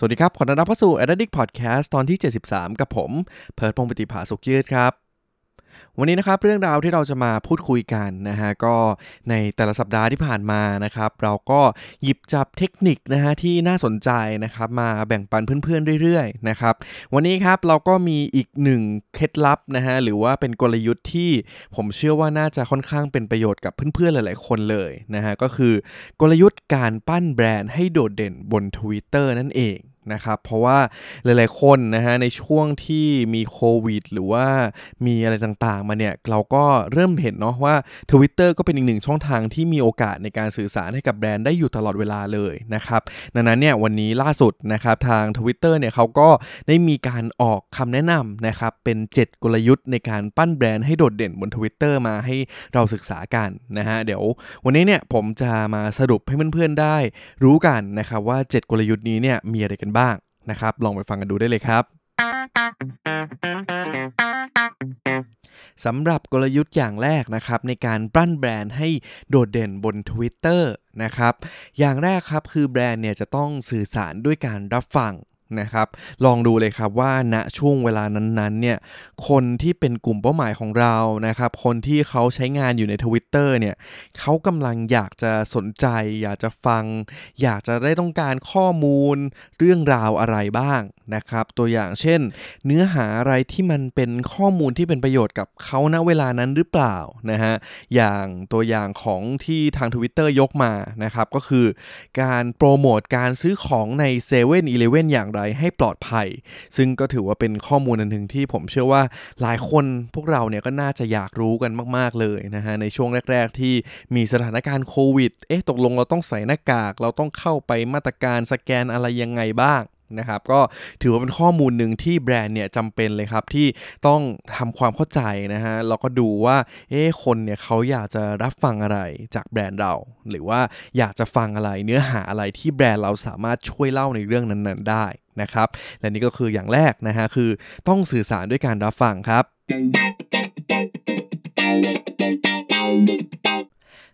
สวัสดีครับ ขอต้อนรับเข้าสู่ Addict Podcast ตอนที่ 73 กับผม เพิร์ดพงปฏิภาสุขยืดครับ วันนี้นะครับเรื่องราวที่เราจะมาพูดคุยกันนะฮะก็ในแต่ละสัปดาห์ที่ผ่านมานะครับเราก็หยิบจับเทคนิคนะฮะที่น่าสนใจนะครับมาแบ่งปันเพื่อนๆเรื่อยๆนะครับวันนี้ครับเราก็มีอีกหนึ่งเคล็ดลับนะฮะหรือว่าเป็นกลยุทธ์ที่ผมเชื่อว่าน่าจะค่อนข้างเป็นประโยชน์กับเพื่อนๆหลาย ๆ คนเลยนะฮะก็คือกลยุทธ์การปั้นแบรนด์ให้โดดเด่นบน Twitter นั่นเอง นะครับเพราะว่าหลายๆคนนะฮะในช่วงที่มีโควิด หรือว่ามีอะไรต่างๆ มาเนี่ยเราก็เริ่มเห็นเนาะว่า Twitter ก็เป็นอีกหนึ่งช่องทางที่มีโอกาสในการสื่อสารให้กับแบรนด์ได้อยู่ตลอดเวลาเลยนะครับดังนั้นเนี่ยวันนี้ล่าสุดนะครับทาง Twitter เนี่ยเขาก็ได้มีการออกคำแนะนำนะครับเป็น 7 กลยุทธ์ในการปั้นแบรนด์ให้โดดเด่นบน Twitter มาให้เราศึกษากันนะฮะเดี๋ยววันนี้เนี่ยผมจะมาสรุปให้เพื่อนๆได้รู้กันนะครับว่า 7 กลยุทธ์นี้เนี่ยมีอะไรกันบ้างนะครับ ลองไปฟังกันดูได้เลยครับสำหรับกลยุทธ์อย่างแรกนะครับในการปั้นแบรนด์ให้โดดเด่นบน Twitter นะครับอย่างแรกครับคือแบรนด์เนี่ยจะต้องสื่อสารด้วยการรับฟัง นะครับ ลองดูเลยครับว่าณช่วงเวลานั้นๆเนี่ยคนที่เป็นกลุ่มเป้าหมายของเรานะครับ คนที่เขาใช้งานอยู่ใน Twitter เนี่ยเขากำลังอยากจะสนใจ อยากจะฟัง อยากจะได้ต้องการข้อมูลเรื่องราวอะไรบ้าง นะครับ ตัวอย่างเช่น เนื้อหาอะไรที่มันเป็นข้อมูลที่เป็นประโยชน์กับเขาณเวลานั้นหรือเปล่านะฮะอย่างตัวอย่างของที่ทาง Twitter ยกมานะครับก็คือ การโปรโมทการซื้อของใน7 e เ e ่ e ออย่างไรให้ปลอดภัย ซึ่งก็ถือว่าเป็นข้อมูลอันหนึ่งที่ผมเชื่อว่าหลายคนพวกเราเนี่ยก็น่าจะอยากรู้กันมากๆเลยนะฮะในช่วงแรก ๆ ที่มีสถานการณ์โควิดเอ๊ะตกลงเราต้องใส่หน้ากาก เราต้องเข้าไปมาตรการสแกนอะไรยังไงบ้าง นะครับก็ถือว่าเป็นข้อมูลหนึ่งที่แบรนด์เนี่ยจำเป็นเลยครับที่ต้องทำความเข้าใจนะฮะแล้วก็ดูว่าเอ๊คนเนี่ยเขาอยากจะรับฟังอะไรจากแบรนด์เรา หรือว่าอยากจะฟังอะไรเนื้อหาอะไรที่แบรนด์เราสามารถช่วยเล่าในเรื่องนั้นๆได้นะครับและนี่ก็คืออย่างแรกนะฮะคือต้องสื่อสารด้วยการรับฟังครับ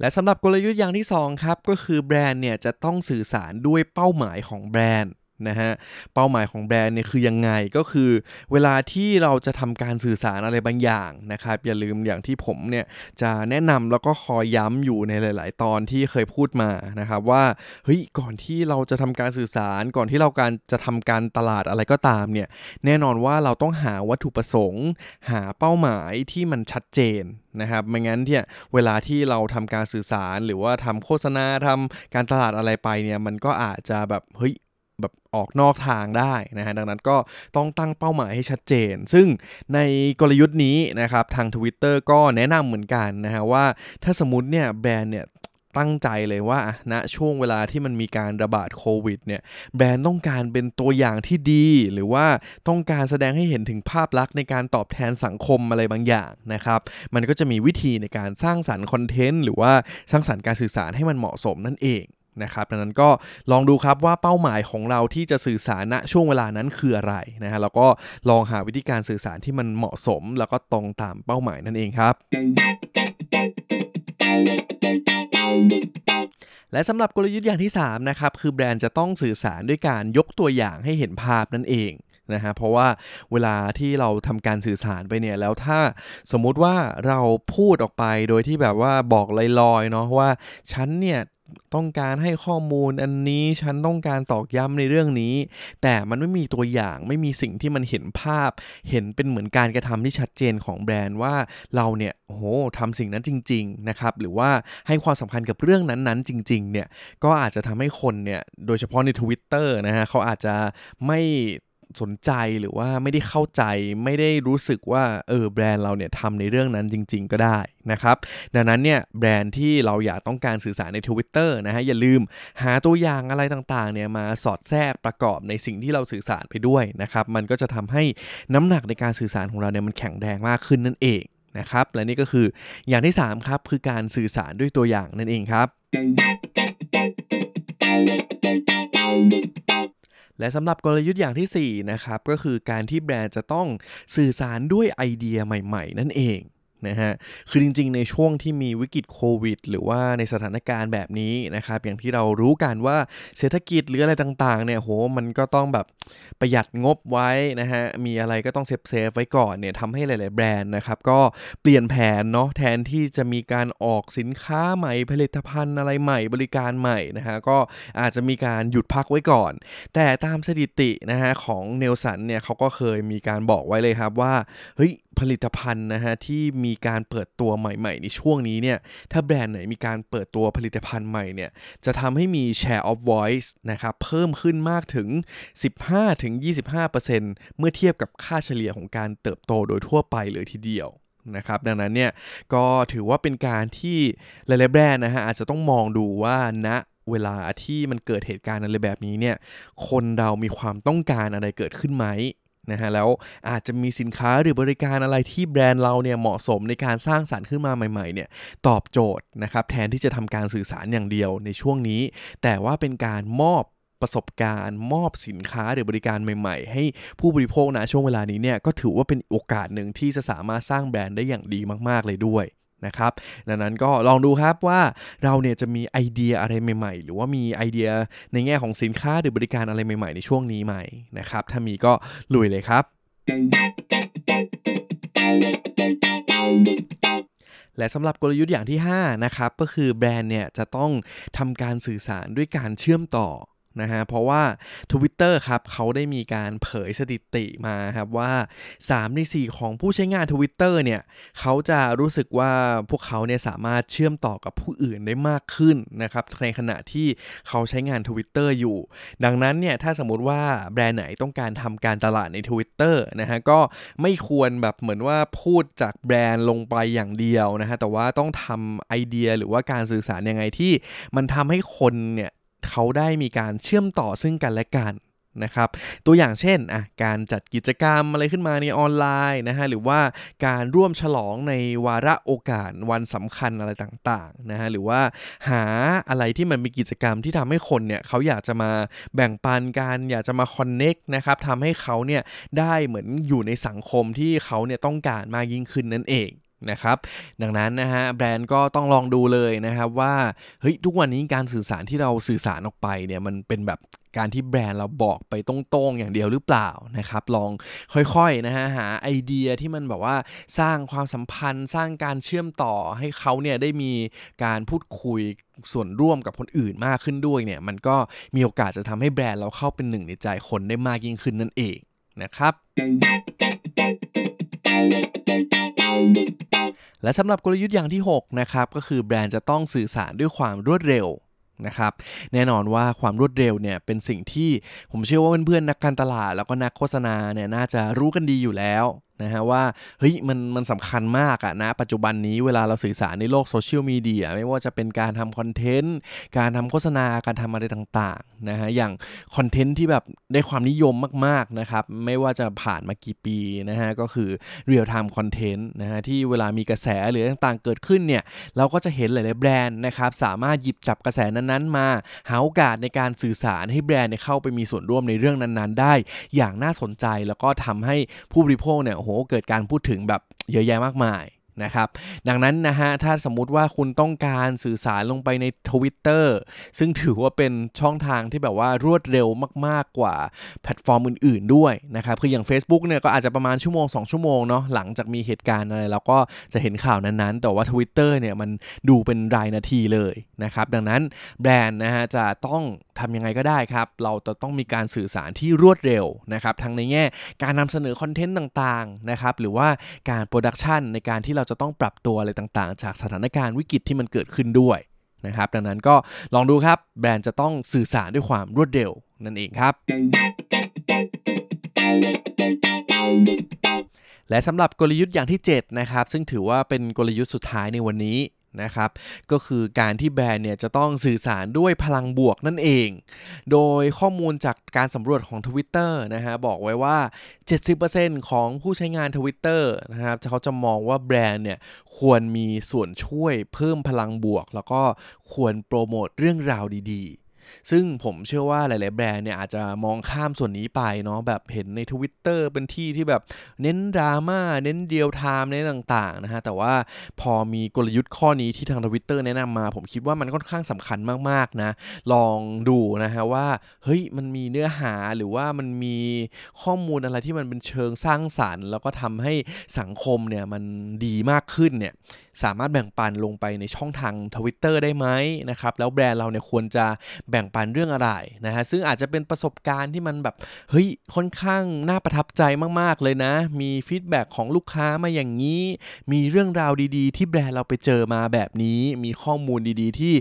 และสำหรับกลยุทธ์อย่างที่ 2 ครับ ก็คือแบรนด์เนี่ยจะต้องสื่อสารด้วยเป้าหมายของแบรนด์ นะฮะเป้าหมายของแบรนด์เนี่ยคือยังไงก็คือ เวลาที่เราจะทำการสื่อสารอะไรบางอย่างนะครับอย่าลืมอย่างที่ผมเนี่ยจะแนะนำแล้วก็คอยย้ำอยู่ในหลาย ๆ ตอนที่เคยพูดมานะครับว่าเฮ้ยก่อนที่เราจะทำการสื่อสารก่อนที่เราการจะทำการตลาดอะไรก็ตามเนี่ยแน่นอนว่าเราต้องหาวัตถุประสงค์ หาเป้าหมายที่มันชัดเจนนะครับไม่งั้นเนี่ยเวลาที่เราทำการสื่อสารหรือว่าทำโฆษณาทำการตลาดอะไรไปเนี่ยมันก็อาจจะแบบเฮ้ย แบบออกนอกทางได้นะฮะดังนั้นก็ต้องตั้งเป้าหมายให้ชัดเจน ซึ่งในกลยุทธ์นี้นะครับทาง Twitter ก็แนะนำเหมือนกันนะฮะว่าถ้าสมมติเนี่ยแบรนด์เนี่ยตั้งใจเลยว่าณนะช่วงเวลาที่มันมีการระบาดโควิดเนี่ยแบรนด์ต้องการเป็นตัวอย่างที่ดี หรือว่าต้องการแสดงให้เห็นถึงภาพลักษณ์ในการตอบแทนสังคมอะไรบางอย่างนะครับ มันก็จะมีวิธีในการสร้างสรรค์คอนเทนต์หรือว่าสร้างสรรค์การสื่อสารให้มันเหมาะสมนั่นเอง นะครับดังนั้นก็ลองดูครับว่าเป้าหมายของเราที่จะสื่อสารณช่วงเวลานั้นคืออะไรนะฮะแล้วก็ลองหาวิธีการสื่อสารที่มันเหมาะสม แล้วก็ตรงตามเป้าหมายนั่นเองครับและสำหรับกลยุทธ์อย่างที่3นะครับคือแบรนด์จะต้องสื่อสารด้วยการยกตัวอย่างให้เห็นภาพนั่นเองนะฮะเพราะว่าเวลาที่เราทำการสื่อสารไปเนี่ยแล้วถ้าสมมุติว่าเราพูดออกไปโดยที่แบบว่าบอกลอยๆเนาะว่าฉันเนี่ย ต้องการให้ข้อมูลอันนี้ฉันต้องการตอกย้ำในเรื่องนี้ แต่มันไม่มีตัวอย่างไม่มีสิ่งที่มันเห็นภาพ เห็นเป็นเหมือนการกระทำที่ชัดเจนของแบรนด์ว่าเราเนี่ยโหทำสิ่งนั้นจริง ๆนะครับ หรือว่าให้ความสำคัญกับเรื่องนั้นๆ จริง ๆ เนี่ยก็อาจจะทำให้คนเนี่ยโดยเฉพาะใน Twitter นะฮะเขาอาจจะไม่ สนใจหรือว่าไม่ได้เข้าใจไม่ได้รู้สึกว่าเออแบรนด์เราเนี่ยทำในเรื่องนั้นจริง ๆ ก็ได้นะครับดังนั้นเนี่ยแบรนด์ที่เราอยากต้องการสื่อสารใน Twitter นะฮะอย่าลืมหาตัวอย่างอะไรต่างๆเนี่ยมาสอดแทรกประกอบในสิ่งที่เราสื่อสารไปด้วยนะครับมันก็จะทำให้น้ำหนักในการสื่อสารของเราเนี่ยมันแข็งแรงมากขึ้นนั่นเองนะครับและนี่ก็คืออย่างที่ 3 ครับ คือการสื่อสารด้วยตัวอย่างนั่นเองครับ และสำหรับกลยุทธ์อย่างที่4นะครับก็คือการที่แบรนด์จะต้องสื่อสารด้วยไอเดียใหม่ ๆ นั่นเอง นะฮะ คือจริงๆ ในช่วงที่มีวิกฤตโควิด หรือว่าในสถานการณ์แบบนี้นะครับ อย่างที่เรารู้กันว่าเศรษฐกิจหรืออะไรต่างๆ เนี่ย โห มันก็ต้องแบบประหยัดงบไว้นะฮะ มีอะไรก็ต้อง save save ไว้ก่อนเนี่ยทำให้หลาย ๆ แบรนด์นะครับ ก็เปลี่ยนแผนเนาะ แทนที่จะมีการออกสินค้าใหม่ ผลิตภัณฑ์อะไรใหม่ บริการใหม่นะฮะ ก็อาจจะมีการหยุดพักไว้ก่อน แต่ตามสถิตินะฮะของ Nielsen เนี่ยเขาก็เคยมีการบอกไว้เลยครับว่า เฮ้ย ผลิตภัณฑ์นะฮะที่มีการเปิดตัวใหม่ ๆ ในช่วงนี้เนี่ยถ้าแบรนด์ไหนมีการเปิดตัวผลิตภัณฑ์ใหม่เนี่ยจะทำให้มี share of voice นะครับเพิ่มขึ้นมากถึง 15-25%เมื่อเทียบกับค่าเฉลี่ยของการเติบโตโดยทั่วไปเลยทีเดียวนะครับดังนั้นเนี่ยก็ถือว่าเป็นการที่หลายๆแบรนด์นะฮะอาจจะต้องมองดูว่าณนะเวลาที่มันเกิดเหตุการณ์อะไรแบบนี้เนี่ยคนเรามีความต้องการอะไรเกิดขึ้นไหม นะฮะแล้วอาจจะมีสินค้าหรือบริการอะไรที่แบรนด์เราเนี่ยเหมาะสมในการสร้างสารรค์ขึ้นมาใหม่ๆเนี่ยตอบโจทย์นะครับแทนที่จะทำการสื่อสารอย่างเดียวในช่วงนี้ แต่ว่าเป็นการมอบประสบการณ์มอบสินค้าหรือบริการใหม่ๆ ให้ผู้บริโภคนะช่วงเวลานี้เนี่ยก็ถือว่าเป็นโอกาสหนึ่งที่จะสามารถสร้างแบรนด์ได้อย่างดีมากๆเลยด้วย นะครับ ดังนั้นก็ลองดูครับว่าเราเนี่ยจะมีไอเดียอะไรใหม่ ๆ หรือว่ามีไอเดียในแง่ของสินค้าหรือบริการอะไรใหม่ ๆ ในช่วงนี้ไหมนะครับ ถ้ามีก็ลุยเลยครับ และสำหรับกลยุทธ์อย่างที่ 5 นะครับ ก็คือแบรนด์เนี่ยจะต้องทำการสื่อสารด้วยการเชื่อมต่อ นะฮะ เพราะว่า Twitter ครับเขาได้มีการเผยสถิติมาครับว่า 3 ใน 4 ของผู้ใช้งาน Twitter เนี่ยเขาจะรู้สึกว่าพวกเขาเนี่ยสามารถเชื่อมต่อกับผู้อื่นได้มากขึ้นนะครับในขณะที่เขาใช้งาน Twitter อยู่ ดังนั้นเนี่ยถ้าสมมติว่าแบรนด์ไหนต้องการทำการตลาดใน Twitter นะฮะก็ไม่ควรแบบเหมือนว่าพูดจากแบรนด์ลงไปอย่างเดียวนะฮะแต่ว่าต้องทำไอเดียหรือว่าการสื่อสารยังไงที่มันทำให้คนเนี่ย เขาได้มีการเชื่อมต่อซึ่งกันและกันนะครับตัวอย่างเช่นอะการจัดกิจกรรมอะไรขึ้นมาในออนไลน์นะฮะหรือว่าการร่วมฉลองในวาระโอกาสวันสำคัญอะไรต่างๆนะฮะหรือว่าหาอะไรที่มันมีกิจกรรมที่ทำให้คนเนี่ยเขาอยากจะมาแบ่งปันกันอยากจะมาคอนเน็กนะครับทำให้เขาเนี่ยได้เหมือนอยู่ในสังคมที่เขาเนี่ยต้องการมากยิ่งขึ้นนั่นเอง นะครับ ดังนั้นนะฮะแบรนด์ก็ต้องลองดูเลยนะครับว่าเฮ้ยทุกวันนี้การสื่อสารที่เราสื่อสารออกไปเนี่ยมันเป็นแบบการที่แบรนด์เราบอกไปตรงๆอย่างเดียวหรือเปล่านะครับ ลองค่อยๆนะฮะหาไอเดียที่มันแบบว่าสร้างความสัมพันธ์ สร้างการเชื่อมต่อให้เขาเนี่ยได้มีการพูดคุยส่วนร่วมกับคนอื่นมากขึ้นด้วยเนี่ยมันก็มีโอกาสจะทำให้แบรนด์เราเข้าเป็นหนึ่งในใจคนได้มากยิ่งขึ้นนั่นเองนะครับ และสำหรับกลยุทธ์อย่างที่ 6 นะครับ ก็คือแบรนด์จะต้องสื่อสารด้วยความรวดเร็วนะครับแน่นอนว่าความรวดเร็วเนี่ยเป็นสิ่งที่ผมเชื่อว่าเพื่อนๆนักการตลาดแล้วก็นักโฆษณาเนี่ยน่าจะรู้กันดีอยู่แล้ว นะฮะว่าเฮ้ยมันมันสำคัญมากอะนะปัจจุบันนี้เวลาเราสื่อสารในโลก social media ไม่ว่าจะเป็นการทำ content การทำโฆษณาการทำอะไรต่างๆนะฮะอย่าง content ที่แบบได้ความนิยมมากๆนะครับไม่ว่าจะผ่านมากี่ปีนะฮะก็คือ real-time content นะฮะที่เวลามีกระแสหรือต่างๆเกิดขึ้นเนี่ยเราก็จะเห็นหลายๆแบรนด์นะครับสามารถหยิบจับกระแสนั้นๆ มาหาโอกาสในการสื่อสารให้แบรนด์เข้าไปมีส่วนร่วมในเรื่องนั้นๆ ได้ อย่างน่าสนใจแล้วก็ทำให้ผู้บริโภคเนี่ยโอ้โหเกิดการพูดถึงแบบเยอะแยะมากมาย นะครับดังนั้นนะฮะถ้าสมมุติว่าคุณต้องการสื่อสารลงไปใน Twitter ซึ่งถือว่าเป็นช่องทางที่แบบว่ารวดเร็วมาก ๆกว่าแพลตฟอร์มอื่น ๆด้วยนะครับคืออย่าง Facebook เนี่ยก็อาจจะประมาณชั่วโมง 2 ชั่วโมงเนาะหลังจากมีเหตุการณ์อะไรเราก็จะเห็นข่าวนั้นๆ แต่ว่า Twitter เนี่ยมันดูเป็นรายนาทีเลยนะครับดังนั้นแบรนด์นะฮะจะต้องทำยังไงก็ได้ครับเราจะต้องมีการสื่อสารที่รวดเร็วนะครับทั้งในแง่การนำเสนอ content ต่างๆนะครับหรือว่าการ production ในการที่เราจะต้องปรับตัวอะไรต่างๆ จากสถานการณ์วิกฤตที่มันเกิดขึ้นด้วยนะครับดังนั้นก็ลองดูครับ แบรนด์จะต้องสื่อสารด้วยความรวดเร็วนั่นเองครับ และสำหรับกลยุทธ์อย่างที่ 7 นะครับ ซึ่งถือว่าเป็นกลยุทธ์สุดท้ายในวันนี้ นะครับ ก็คือการที่แบรนด์เนี่ยจะต้องสื่อสารด้วยพลังบวกนั่นเอง โดยข้อมูลจากการสำรวจของ Twitter นะฮะบอกไว้ว่า 70%ของผู้ใช้งาน Twitter นะครับเขาจะมองว่าแบรนด์เนี่ยควรมีส่วนช่วยเพิ่มพลังบวก แล้วก็ควรโปรโมทเรื่องราวดีๆ ซึ่งผมเชื่อว่าหลาย ๆ แบรนด์เนี่ยอาจจะมองข้ามส่วนนี้ไปเนาะแบบเห็นใน Twitter เป็นที่ที่แบบเน้นดราม่าเน้นเดียวไทม์เน้นต่าง ๆ นะฮะ แต่ว่าพอมีกลยุทธ์ข้อนี้ที่ทาง Twitter แนะนำมา ผมคิดว่ามันค่อนข้างสำคัญมาก ๆ นะ ลองดูนะฮะว่าเฮ้ยมันมีเนื้อหาหรือว่ามันมีข้อมูลอะไรที่มันเป็นเชิงสร้างสารรค์ แล้วก็ทำให้สังคมเนี่ยมันดีมากขึ้นเนี่ย สามารถแบ่งปันลงไปในช่องทาง Twitter ได้ไหมนะครับแล้วแบรนด์เราเนี่ยควรจะแบ่งปันเรื่องอะไรนะฮะซึ่งอาจจะเป็นประสบการณ์ที่มันแบบเฮ้ยค่อนข้างน่าประทับใจมากๆเลยนะ มีฟีดแบ็ของลูกค้ามาอย่างนี้ มีเรื่องราวดีๆ ที่แบรนด์เราไปเจอมาแบบนี้มีข้อมูลดีๆ ที่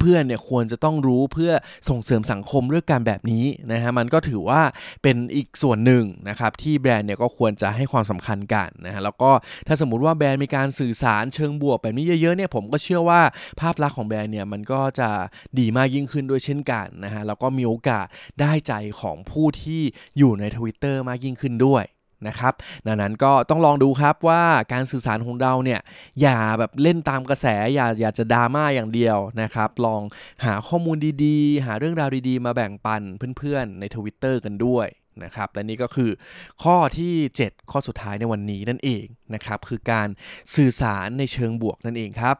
เพื่อนๆเนี่ยควรจะต้องรู้เพื่อส่งเสริมสังคมเรื่องการแบบนี้นะฮะมันก็ถือว่าเป็นอีกส่วนหนึ่งนะครับที่แบรนด์เนี่ยก็ควรจะให้ความสำคัญกันนะฮะแล้วก็ถ้าสมมุติว่าแบรนด์มีการสื่อสารเชิงบวกแบบนี้เยอะๆเนี่ยผมก็เชื่อว่าภาพลักษณ์ของแบรนด์เนี่ยมันก็จะดีมากยิ่งขึ้นด้วยเช่นกันนะฮะแล้วก็มีโอกาสได้ใจของผู้ที่อยู่ใน Twitter มากยิ่งขึ้นด้วยนะครับดังนั้นก็ต้องลองดูครับว่าการสื่อสารของเราเนี่ยอย่าแบบเล่นตามกระแสอย่าอย่าจะดราม่าอย่างเดียวนะครับ ลองหาข้อมูลดีๆ หาเรื่องราวดีๆ มาแบ่งปันเพื่อนๆใน Twitter กันด้วย นะครับ และนี่ก็คือข้อที่ 7 ข้อสุดท้ายในวันนี้นั่นเองนะครับ คือการสื่อสารในเชิงบวกนั่นเองครับ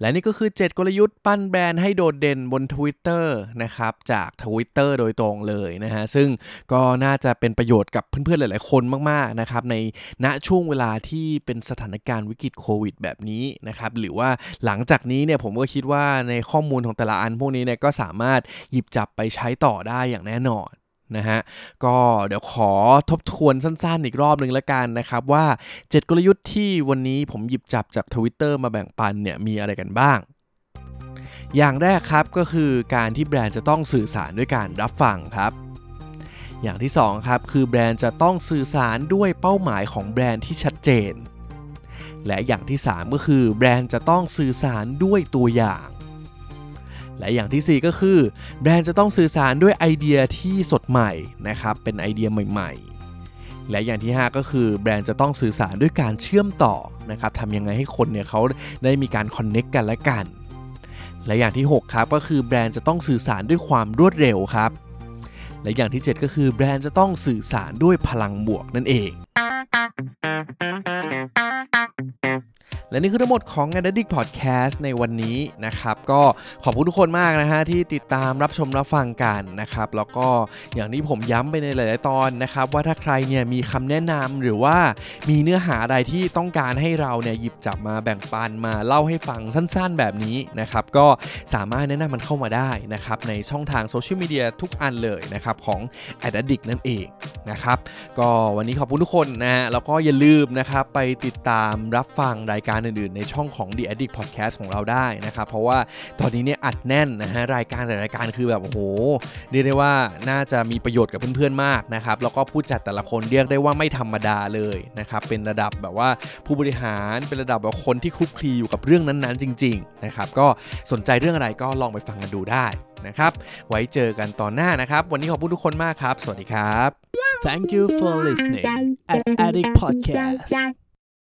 และนี่ก็คือ 7 กลยุทธ์ปั้นแบรนด์ให้โดดเด่นบน Twitter นะครับจาก Twitter โดยตรงเลยนะฮะซึ่งก็น่าจะเป็นประโยชน์กับเพื่อนๆหลายๆคนมากๆนะครับในณช่วงเวลาที่เป็นสถานการณ์วิกฤตโควิดแบบนี้นะครับหรือว่าหลังจากนี้เนี่ยผมก็คิดว่าในข้อมูลของแต่ละอันพวกนี้เนี่ยก็สามารถหยิบจับไปใช้ต่อได้อย่างแน่นอน นะฮะก็เดี๋ยวขอทบทวนสั้นๆ อีกรอบหนึ่งแล้วกันนะครับว่า 7 กลยุทธ์ที่วันนี้ผมหยิบจับจาก Twitter มาแบ่งปันเนี่ยมีอะไรกันบ้างอย่างแรกครับก็คือการที่แบรนด์จะต้องสื่อสารด้วยการรับฟังครับ อย่างที่2ครับคือแบรนด์จะต้องสื่อสารด้วยเป้าหมายของแบรนด์ที่ชัดเจน และอย่างที่ 3 ก็คือแบรนด์จะต้องสื่อสารด้วยตัวอย่าง และอย่างที่ 4 ก็คือ แบรนด์จะต้องสื่อสารด้วยไอเดียที่สดใหม่นะครับเป็นไอเดียใหม่ๆ และอย่างที่ 5 ก็คือแบรนด์จะต้องสื่อสารด้วยการเชื่อมต่อนะครับทำยังไงให้คนเนี่ยเขาได้มีการคอนเน็กกันและกัน และอย่างที่ 6 ครับก็คือแบรนด์จะต้องสื่อสารด้วยความรวดเร็วครับ และอย่างที่ 7 ก็คือแบรนด์จะต้องสื่อสารด้วยพลังบวกนั่นเอง และนี่คือทั้งหมดของ a n a d i c Podcast ในวันนี้นะครับ ก็ขอบคุณทุกคนมากนะฮะที่ติดตามรับชมรับฟังกันนะครับ แล้วก็อย่างที่ผมย้ำไปในหลาย ๆ ตอนนะครับ ว่าถ้าใครเนี่ยมีคำแนะนำหรือว่ามีเนื้อหาอะไรที่ต้องการให้เราเนี่ยหยิบจับมาแบ่งปันมาเล่าให้ฟังสั้น ๆ แบบนี้นะครับ ก็สามารถแนะนำมันเข้ามาได้นะครับ ในช่องทางโซเชียลมีเดียทุกอันเลยนะครับของ a d d i c นั่นเองนะครับ ก็วันนี้ขอบคุณทุกคนนะฮะแล้วก็อย่าลืมนะครับไปติดตามรับฟังรายการอื่นๆ ในช่องของ The Addict Podcast ของเราได้นะครับ เพราะว่าตอนนี้เนี่ยอัดแน่นนะฮะรายการแต่รายการคือแบบโอ้โหเรียกได้ว่าน่าจะมีประโยชน์กับเพื่อนๆมากนะครับ แล้วก็ผู้จัดแต่ละคนเรียกได้ว่าไม่ธรรมดาเลยนะครับเป็นระดับแบบว่าผู้บริหารเป็นระดับแบบคนที่คลุกคลีอยู่กับเรื่องนั้นๆ จริงๆนะครับก็สนใจเรื่องอะไรก็ลองไปฟังกันดูได้นะครับไว้เจอกันตอนหน้านะครับ วันนี้ขอบคุณทุกคนมากครับ สวัสดีครับ Thank you for listening at Addict Podcast